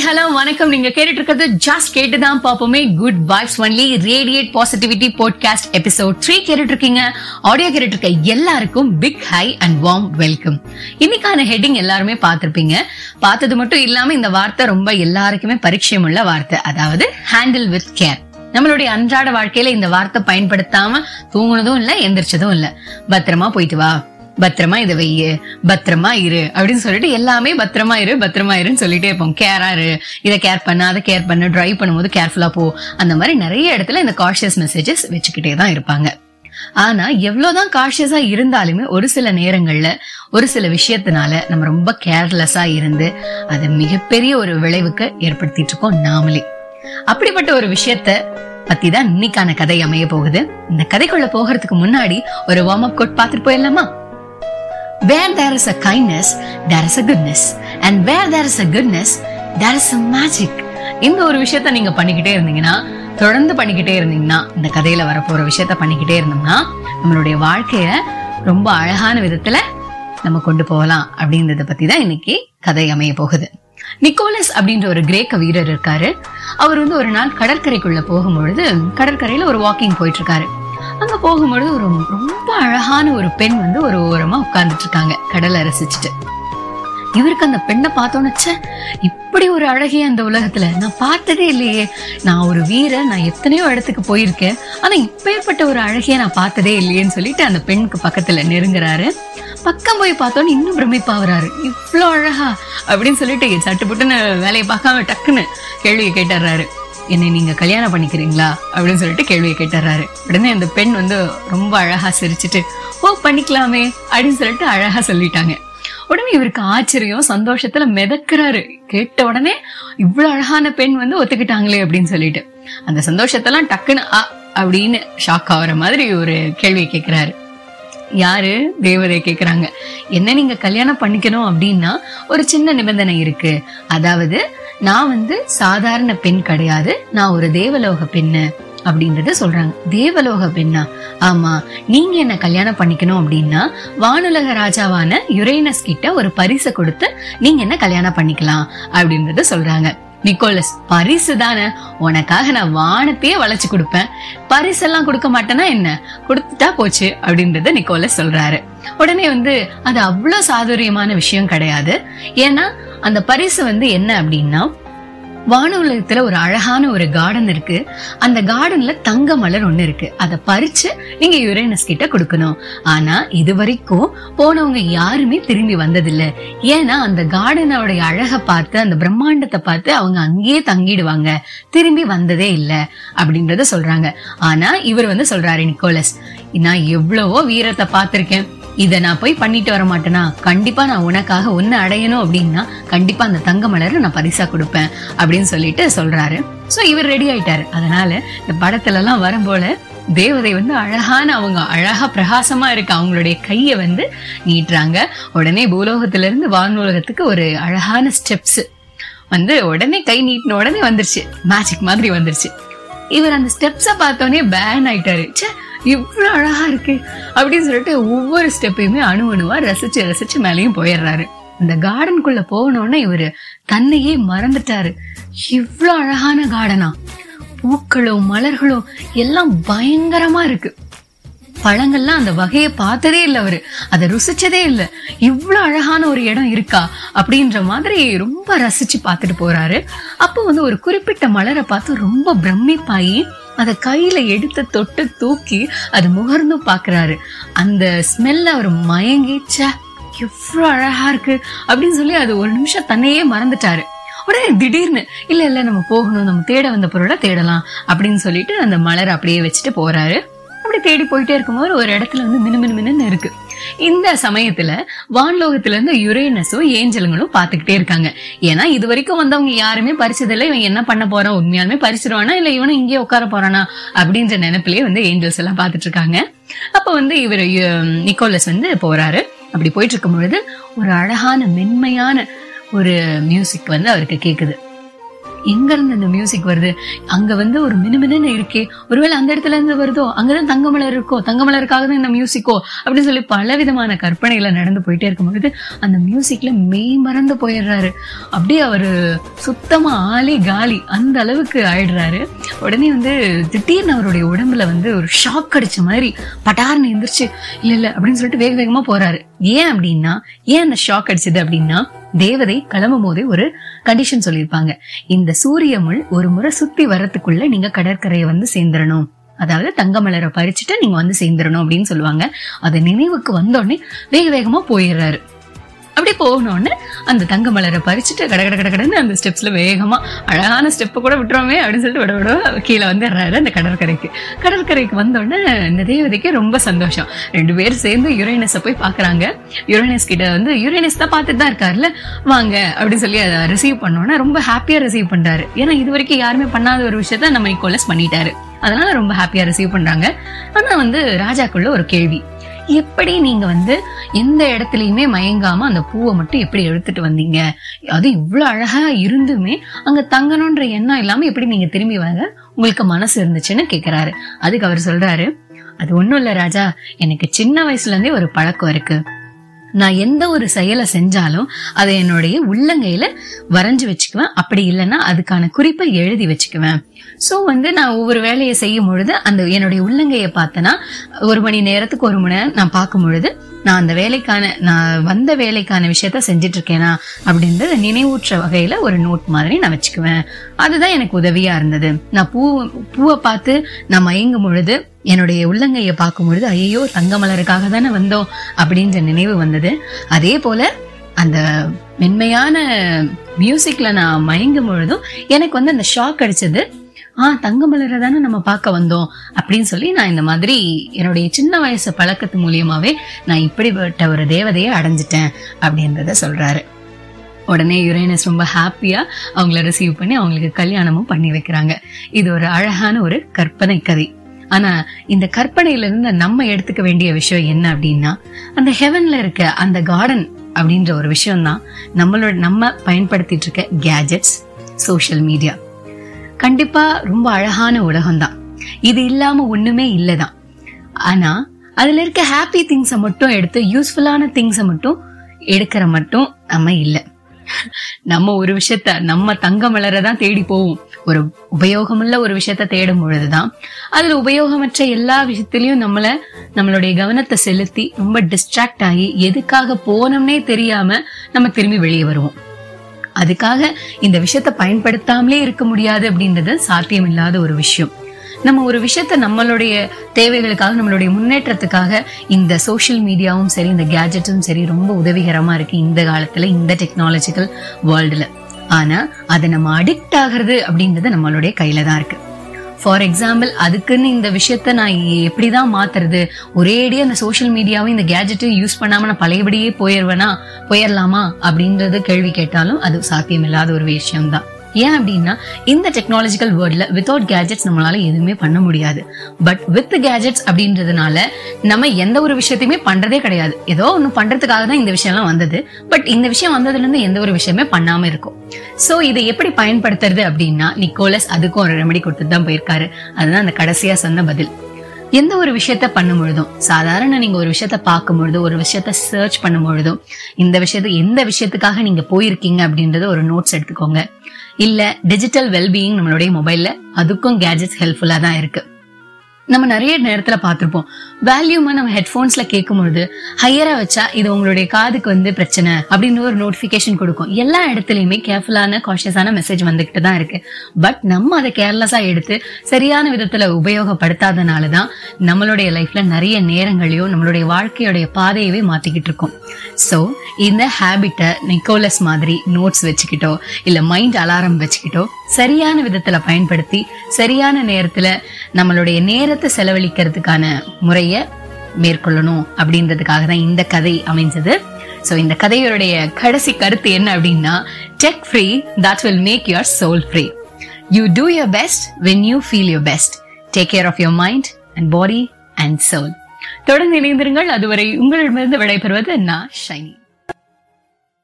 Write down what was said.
Hello வணக்கம். நீங்க கேட்டுட்டு இருக்கிறது ஜஸ்ட் கேட்டுதான் பாப்போமே good vibes only radiate positivity podcast episode three கேட்டுட்டு இருக்கீங்க ஆடியோ கேட்டுட்டு இருக்க எல்லாருக்கும் big hi and warm welcome இன்னைக்கான ஹெட்டிங் எல்லாருமே பார்த்திருப்பீங்க. பார்த்தது மட்டும் இல்லாம இந்த வார்த்தை ரொம்ப எல்லாருக்குமே பரிச்சயம் உள்ள வார்த்தை. அதாவது ஹேண்டில் வித் கேர் நம்மளுடைய அன்றாட வாழ்க்கையில இந்த வார்த்தை பயன்படுத்தாம தூங்குனதும் இல்ல எந்திரிச்சதும் இல்ல. பத்திரமா போயிட்டு வா. பத்திரமா இதை வெய்யு பத்திரமா இரு அப்படின்னு சொல்லிட்டு எல்லாமே பத்திரமா இரு பத்திரமா இருன்னு சொல்லிட்டே இருப்போம். கேரா இரு. இதை கேர் பண்ண அதை கேர் பண்ண டிரைவ் பண்ணும்போது கேர்ஃபுல்லா போ. அந்த மாதிரி நிறைய இடத்துல இந்த காஷியஸ் மெசேஜஸ் வச்சுக்கிட்டே தான் இருப்பாங்க. ஆனா எவ்வளவுதான் காஷியஸா இருந்தாலுமே ஒரு சில நேரங்கள்ல ஒரு சில விஷயத்தினால நம்ம ரொம்ப கேர்லெஸ்ஸா இருந்து அதை மிகப்பெரிய ஒரு விளைவுக்கு ஏற்படுத்திட்டு இருக்கோம் நாமளே. அப்படிப்பட்ட ஒரு விஷயத்த பத்தி தான் இன்னைக்கான கதை அமைய போகுது. இந்த கதைக்குள்ள போகிறதுக்கு முன்னாடி ஒரு வார்ம் அப் கோட் பாத்துட்டு போயிடலாமா? Where there is a kindness, there is a goodness. And where there is a goodness, there is a magic. இந்த ஒரு விஷயத்த நீங்க பண்ணிக்கிட்டே இருந்தீங்கன்னா தொடர்ந்து பண்ணிக்கிட்டே இருந்தீங்கன்னா இந்த கதையில வரப்போற விஷயத்த பண்ணிக்கிட்டே இருந்தோம்னா நம்மளுடைய வாழ்க்கைய ரொம்ப அழகான விதத்துல நம்ம கொண்டு போகலாம் அப்படின்றத பத்தி தான் இன்னைக்கு கதை அமைய போகுது நிக்கோலஸ் அப்படின்ற ஒரு கிரேக்க வீரர் இருக்காரு அவர் வந்து ஒரு நாள் கடற்கரைக்குள்ள போகும்பொழுது கடற்கரையில ஒரு வாக்கிங் போயிட்டு இருக்காரு அங்க போகும்பொழுது ஒரு ரொம்ப அழகான ஒரு பெண் வந்து ஒரு ஓரமா உட்கார்ந்துட்டு இருக்காங்க கடலை ரசிச்சுட்டு. இவருக்கு அந்த பெண்ணை பார்த்தோன்னு இப்படி ஒரு அழகிய அந்த உலகத்துல. நான் பார்த்ததே இல்லையே. நான் ஒரு வீர நான் எத்தனையோ இடத்துக்கு போயிருக்கேன். ஆனா இப்பேற்பட்ட ஒரு அழகிய நான் பார்த்ததே இல்லையேன்னு சொல்லிட்டு அந்த பெண்ணுக்கு பக்கத்துல நெருங்குறாரு. பக்கம் போய் பார்த்தோன்னு இன்னும் பிரமிப்பாகிறாரு இவ்வளோ அழகா அப்படின்னு சொல்லிட்டு சட்டுப்புட்டுன்னு வேலையை பார்க்காம டக்குன்னு கேள்வியை கேட்டுறாரு. என்னை நீங்க கல்யாணம் பண்ணிக்கிறீங்களா அப்படின்னு சொல்லிட்டு கேள்வியை கேட்டுறாரு. உடனே அந்த பெண் வந்து ரொம்ப அழகா சிரிச்சிட்டு ஓ பண்ணிக்கலாமே அப்படின்னு சொல்லிட்டு அழகா சொல்லிட்டாங்க. உடனே இவருக்கு ஆச்சரியம் சந்தோஷத்துல மிதக்கிறாரு. கேட்ட உடனே இவ்வளவு அழகான பெண் வந்து ஒத்துக்கிட்டாங்களே அப்படின்னு சொல்லிட்டு. அந்த சந்தோஷத்தெல்லாம் டக்குன்னு அ அப்படின்னு ஷாக் ஆகுற மாதிரி ஒரு கேள்வியை கேட்கிறாரு யாரு? தேவதை கேக்குறாங்க. என்ன நீங்க கல்யாணம் பண்ணிக்கணும் அப்படின்னா ஒரு சின்ன நிபந்தனை இருக்கு. அதாவது நான் வந்து சாதாரண பெண் கிடையாது. நான் ஒரு தேவலோக பெண்ணு அப்படின்றத சொல்றாங்க. தேவலோக பெண்ணா? ஆமா. நீங்க என்ன கல்யாணம் பண்ணிக்கணும் அப்படின்னா வானுலக ராஜாவான யுரேனஸ் கிட்ட ஒரு பரிசை கொடுத்து நீங்க என்ன கல்யாணம் பண்ணிக்கலாம் அப்படின்றத சொல்றாங்க. நிக்கோலஸ் பரிசு தானே? உனக்காக நான் வானத்தையே வளைச்சு கொடுப்பேன். பரிசெல்லாம் கொடுக்க மாட்டேன்னா என்ன? கொடுத்துட்டா போச்சு அப்படின்றத நிக்கோலஸ் சொல்றாரு. உடனே வந்து அது அவ்வளவு சாதுரியமான விஷயம் கிடையாது. ஏன்னா அந்த பரிசு வந்து என்ன அப்படின்னா வானுலகத்துல ஒரு அழகான ஒரு கார்டன் இருக்கு. அந்த கார்டன்ல தங்க மலர் ஒண்ணு இருக்கு. அதை பறிச்சு நீங்க யுரேனஸ் கிட்ட கொடுக்கணும். ஆனா இது வரைக்கும் போனவங்க யாருமே திரும்பி வந்ததில்ல. ஏன்னா அந்த கார்டனோடைய அழகை பார்த்து அந்த பிரம்மாண்டத்தை பார்த்து அவங்க அங்கேயே தங்கிடுவாங்க. திரும்பி வந்ததே இல்ல அப்படின்றத சொல்றாங்க. ஆனா இவர் வந்து சொல்றாரு நிக்கோலஸ் நான் எவ்வளவோ வீரத்தை பார்த்திருக்கேன். இதை நான் போய் பண்ணிட்டு வர மாட்டேனா? கண்டிப்பா நான் உனக்காக ஒன்னு அடையணும் அப்படின்னா கண்டிப்பா அந்த தங்க மலரை நான் பரிசா கொடுப்பேன் அப்படின்னு சொல்லிட்டு சொல்றாரு. சோ இவர் ரெடி ஆயிட்டாரு. அதனால இந்த படத்துல எல்லாம் வரும் போல தேவதை வந்து அழகான அவங்க அழகா பிரகாசமா இருக்கு. அவங்களுடைய கையை வந்து நீட்டுறாங்க. உடனே பூலோகத்துல இருந்து வானுலகத்துக்கு ஒரு அழகான ஸ்டெப்ஸ் வந்து உடனே கை நீட்டின உடனே வந்துருச்சு. மேஜிக் மாதிரி வந்துருச்சு. இவர் அந்த ஸ்டெப்ஸ பார்த்தோன்னே பேன் ஆயிட்டாரு. ச்சே இவ்வளோ அழகா இருக்கு அப்படின்னு சொல்லிட்டு ஒவ்வொரு ஸ்டெப்பையுமே அணு அணுவா ரசிச்சு ரசிச்சு மேலேயும் போயிடுறாரு. அந்த கார்டனுக்குள்ள போகணும்னா இவரு தன்னையே மறந்துட்டாரு. இவ்வளோ அழகான கார்டனா பூக்களும் மலர்களும் எல்லாம் பயங்கரமா இருக்கு. பழங்கள்லாம் அந்த வகையை பார்த்ததே இல்லை அவரு. அதை ருசிச்சதே இல்லை. இவ்வளோ அழகான ஒரு இடம் இருக்கா அப்படின்ற மாதிரி ரொம்ப ரசிச்சு பார்த்துட்டு போறாரு. அப்போ வந்து ஒரு குறிப்பிட்ட மலரை பார்த்து ரொம்ப பிரமிப்பாயி அதை கையில எடுத்து தொட்டு தூக்கி அது முகர்ந்து பாக்குறாரு. அந்த ஸ்மெல்ல அவர் மயங்கிச்ச எவ்வளோ அழகா இருக்கு. அப்படின்னு சொல்லி அது ஒரு நிமிஷம் தன்னையே மறந்துட்டாரு. உடனே திடீர்னு இல்ல இல்ல நம்ம போகணும் நம்ம தேட வந்த பொருளை தேடலாம் அப்படின்னு சொல்லிட்டு அந்த மலர் அப்படியே வச்சுட்டு போறாரு. அப்படி தேடி போயிட்டே இருக்கும்போது ஒரு இடத்துல வந்து மினு மினு மினுன்னு இருக்கு. இந்த சமயத்துல வான்லோகத்துல இருந்து யுரேனஸும் ஏஞ்சலுங்களும் பாத்துக்கிட்டே இருக்காங்க. ஏன்னா இது வரைக்கும் வந்தவங்க யாருமே பறிச்சதில்ல. இவன் என்ன பண்ண போறான்? உண்மையாலுமே பறிச்சிருவானா? இல்ல இவனும் இங்கேயே உட்கார போறானா? அப்படின்ற நினைப்பிலேயே வந்து ஏஞ்சல்ஸ் எல்லாம் பாத்துட்டு இருக்காங்க. அப்ப வந்து இவர் நிக்கோலஸ் வந்து போறாரு. அப்படி போயிட்டு இருக்கும் பொழுது ஒரு அழகான மென்மையான ஒரு மியூசிக் வந்து அவருக்கு கேக்குது. எங்க இருந்து அந்த மியூசிக் வருது? அங்க வந்து ஒரு மினுமினுன்னு இருக்கே. ஒருவேளை அந்த இடத்துல இருந்து வருதோ அங்கதான் தங்கமலர் இருக்கோ தங்கமலருக்காக தான் இந்த மியூசிக்கோ அப்படின்னு சொல்லி பல விதமான கற்பனைகளை நடந்து போயிட்டே இருக்கும் பொழுது அந்த மியூசிக்ல மெய் மறந்து போயிடுறாரு. அப்படியே அவரு சுத்தமா ஆளே காலி அந்த அளவுக்கு ஆயிடுறாரு. உடனே வந்து திடீர்னு அவருடைய உடம்புல வந்து ஒரு ஷாக் அடிச்ச மாதிரி பட்டார்னு எந்திரிச்சு இல்ல இல்ல அப்படின்னு சொல்லிட்டு வேக வேகமா போறாரு. ஏன் அப்படின்னா ஏன் அந்த ஷாக் அடிச்சது அப்படின்னா தேவதை கிளம்பும் போதே ஒரு கண்டிஷன் சொல்லியிருப்பாங்க. இந்த சூரிய முள் ஒரு முறை சுத்தி வரத்துக்குள்ள நீங்க கடற்கரையை வந்து சேர்ந்துடணும். அதாவது தங்கமலரை பறிச்சுட்டு நீங்க வந்து சேர்ந்துடணும் அப்படின்னு சொல்லுவாங்க. அது நினைவுக்கு வந்தோடனே வேக வேகமா போயிடுறாரு. அப்படி போகணும்னு அந்த தங்க மலரை பறிச்சுட்டு கட கட கட கடன்னு அந்த ஸ்டெப்ஸில் வேகமாக அழகான ஸ்டெப்பை கூட விட்டுறோமே அப்படின்னு சொல்லிட்டு விட விட கீழே வந்துடுறாரு அந்த கடற்கரைக்கு. கடற்கரைக்கு வந்தோடனே இந்த தேவதைக்கு ரொம்ப சந்தோஷம். ரெண்டு பேரும் சேர்ந்து யுரேனஸை போய் பார்க்குறாங்க. யுரேனஸ் கிட்ட வந்து யுரேனஸ் தான் பார்த்துட்டு தான் இருக்காருல்ல? வாங்க அப்படின்னு சொல்லி அதை ரிசீவ் பண்ணோன்னா ரொம்ப ஹாப்பியாக ரிசீவ் பண்ணுறாரு ஏன்னா இது வரைக்கும் யாருமே பண்ணாத ஒரு விஷயத்த நம்ம நிக்கோலஸ் பண்ணிட்டாரு. அதனால ரொம்ப ஹாப்பியாக ரிசீவ் பண்ணுறாங்க ஆனால் வந்து ராஜாக்குள்ள ஒரு கேள்வி. எப்படி நீங்க வந்து எந்த இடத்துலயுமே மயங்காம அந்த பூவை மட்டும் எப்படி எடுத்துட்டு வந்தீங்க? அது இவ்வளவு அழகா இருந்துமே அங்க தங்கணும்ன்ற எண்ணம் இல்லாம எப்படி நீங்க திரும்பி வாங்க? உங்களுக்கு மனசு இருந்துச்சுன்னு கேக்குறாரு. அதுக்கு அவர் சொல்றாரு அது ஒண்ணும் இல்ல ராஜா. எனக்கு சின்ன வயசுல இருந்தே ஒரு பழக்கம் இருக்கு. நான் எந்த ஒரு செயலை செஞ்சாலும் அதை என்னுடைய உள்ளங்கையில வரைஞ்சு வச்சுக்குவேன். அப்படி இல்லைன்னா அதுக்கான குறிப்பை எழுதி வச்சுக்குவேன். சோ வந்து நான் ஒவ்வொரு வேலையை செய்யும் பொழுது அந்த என்னுடைய உள்ளங்கையை பார்த்தேன்னா ஒரு மணி நேரத்துக்கு ஒரு மணி நேரம் நான் பார்க்கும் பொழுது நான் அந்த வேலைக்கான நான் வந்த வேலைக்கான விஷயத்த செஞ்சுட்டு இருக்கேனா அப்படின்றத நினைவூற்ற வகையில ஒரு நோட் மாதிரி நான் வச்சுக்குவேன். அதுதான் எனக்கு உதவியா இருந்தது. நான் பூ பூவை பார்த்து நான் மயங்கும் பொழுது என்னுடைய உள்ளங்கையை பார்க்கும் பொழுது ஐயோ தங்க மலருக்காக தானே வந்தோம் அப்படின்ற நினைவு வந்தது. அதே போல அந்த மென்மையான மியூசிக்ல நான் மயங்கும் பொழுதும் எனக்கு வந்து அந்த ஷாக் அடிச்சது. ஆ தங்க மலரை தானே நம்ம பார்க்க வந்தோம் அப்படின்னு சொல்லி நான் இந்த மாதிரி என்னுடைய சின்ன வயசு பழக்கத்து மூலியமாவே நான் இப்படிப்பட்ட ஒரு தேவதையை அடைஞ்சிட்டேன் அப்படின்றத சொல்றாரு. உடனே யுரேனஸ் ரொம்ப ஹாப்பியா அவங்கள ரிசீவ் பண்ணி அவங்களுக்கு கல்யாணமும் பண்ணி வைக்கிறாங்க. இது ஒரு அழகான ஒரு கற்பனை கதை. ஆனா இந்த கற்பனையில இருந்து நம்ம எடுத்துக்க வேண்டிய விஷயம் என்ன அப்படின்னா அந்த ஹெவன்ல இருக்க அந்த கார்டன் அப்படின்ற ஒரு விஷயம் தான் நம்மளோட நம்ம பயன்படுத்திட்டு இருக்க கேஜெட்ஸ் சோஷியல் மீடியா கண்டிப்பா ரொம்ப அழகான உலகம்தான். இது இல்லாம ஒண்ணுமே இல்லதான். ஆனா அதுல இருக்க ஹாப்பி திங்ஸை மட்டும் எடுத்து யூஸ்ஃபுல்லான திங்ஸை மட்டும் எடுக்கிற மட்டும் நம்ம இல்லை. நம்ம ஒரு விஷயத்த நம்ம தங்க மலரதான் தேடி போவோம். ஒரு உபயோகமுள்ள ஒரு விஷயத்த தேடும் பொழுதுதான் அதுல உபயோகமற்ற எல்லா விஷயத்திலயும் நம்மள நம்மளுடைய கவனத்தை செலுத்தி ரொம்ப டிஸ்ட்ராக்ட் ஆகி எதுக்காக போனோம்னே தெரியாம நம்ம திரும்பி வெளியே வருவோம். அதுக்காக இந்த விஷயத்த பயன்படுத்தாமலே இருக்க முடியாது அப்படின்றது சாத்தியம் இல்லாத ஒரு விஷயம். நம்ம ஒரு விஷயத்த நம்மளுடைய தேவைகளுக்காக நம்மளுடைய முன்னேற்றத்துக்காக இந்த சோஷியல் மீடியாவும் சரி இந்த கேஜெட்டும் சரி ரொம்ப உதவிகரமா இருக்கு இந்த காலத்துல இந்த டெக்னாலஜிக்கல் வேர்ல்டுல ஆனா அதை நம்ம அடிக்ட் ஆகிறது அப்படின்றது நம்மளுடைய கையில தான் இருக்கு. ஃபார் எக்ஸாம்பிள் அதுக்குன்னு இந்த விஷயத்த நான் எப்படிதான் மாத்துறது? ஒரேடியா அந்த சோஷியல் மீடியாவும் இந்த கேஜெட்டும் யூஸ் பண்ணாம நான் பழையபடியே போயிடுவேனா? போயிடலாமா? அப்படின்றது கேள்வி கேட்டாலும் அது சாத்தியம் இல்லாத ஒரு விஷயம் தான் ஏன் அப்படின்னா இந்த டெக்னாலஜிக்கல் வேர்ல்ட்ல வித்தவுட் கேஜெட்ஸ் நம்மளால எதுவுமே பண்ண முடியாது. பட் வித் கேஜெட்ஸ் அப்படின்றதுனால நம்ம எந்த ஒரு விஷயத்தையுமே பண்றதே கிடையாது. ஏதோ ஒண்ணு பண்றதுக்காக தான் இந்த விஷயம்லாம் வந்தது. பட் இந்த விஷயம் வந்ததுல இருந்து எந்த ஒரு விஷயமே பண்ணாம இருக்கும். சோ இதை எப்படி பயன்படுத்துறது அப்படின்னா நிக்கோலஸ் அதுக்கும் ஒரு ரெமெடி கொடுத்துட்டு தான் போயிருக்காரு. அதுதான் அந்த கடைசியா சொன்ன பதில். எந்த ஒரு விஷயத்த பண்ணும் பொழுதும் சாதாரண நீங்க ஒரு விஷயத்த பார்க்கும் பொழுதும் ஒரு விஷயத்த சர்ச் பண்ணும் பொழுதும் இந்த விஷயத்த எந்த விஷயத்துக்காக நீங்க போயிருக்கீங்க அப்படின்றத ஒரு நோட்ஸ் எடுத்துக்கோங்க. இல்ல டிஜிட்டல் வெல்பீயிங் நம்மளுடைய மொபைல்ல அதுக்கும் கேஜெட்ஸ் ஹெல்ப்ஃபுல்லா தான் இருக்கு. நம்ம நிறைய நேரத்துல பார்த்திருப்போம். வேல்யூமா நம்ம ஹெட்போன்ஸ்ல கேட்கும் பொழுது ஹையரா வச்சா இது உங்களுடைய காதுக்கு வந்து பிரச்சனை அப்படின்னு ஒரு நோட்டிபிகேஷன் கொடுக்கும். எல்லா இடத்துலயுமே கேர்ஃபுல்லான காஷியஸான மெசேஜ் வந்துகிட்டு தான் இருக்கு. பட் நம்ம அதை கேர்லெஸ்ஸா எடுத்து சரியான விதத்துல உபயோகப்படுத்தாதனாலதான் நம்மளுடைய லைஃப்ல நிறைய நேரங்களையும் நம்மளுடைய வாழ்க்கையுடைய பாதையவே மாத்திக்கிட்டு இருக்கோம். சோ இந்த ஹேபிட்ட நிக்கோலஸ் மாதிரி நோட்ஸ் வச்சுக்கிட்டோ இல்ல மைண்ட் அலாரம் வச்சுக்கிட்டோ சரியான விதத்துல பயன்படுத்தி சரியான நேரத்துல நம்மளுடைய நேரத்தை செலவழிக்கிறதுக்கான முறைய மேற்கொள்ளணும் அப்படின்றதுக்காக தான் இந்த கதை அமைஞ்சது. ஸோ இந்த கதையோடைய கடைசி கருத்து என்ன அப்படின்னா tech free that will make your soul free you do your best when you feel your best take care of your mind and body and soul தொடர்ந்து இணைந்திருங்கள். அதுவரை உங்களிடமிருந்து விடைபெறுவது நான் ஷைனி.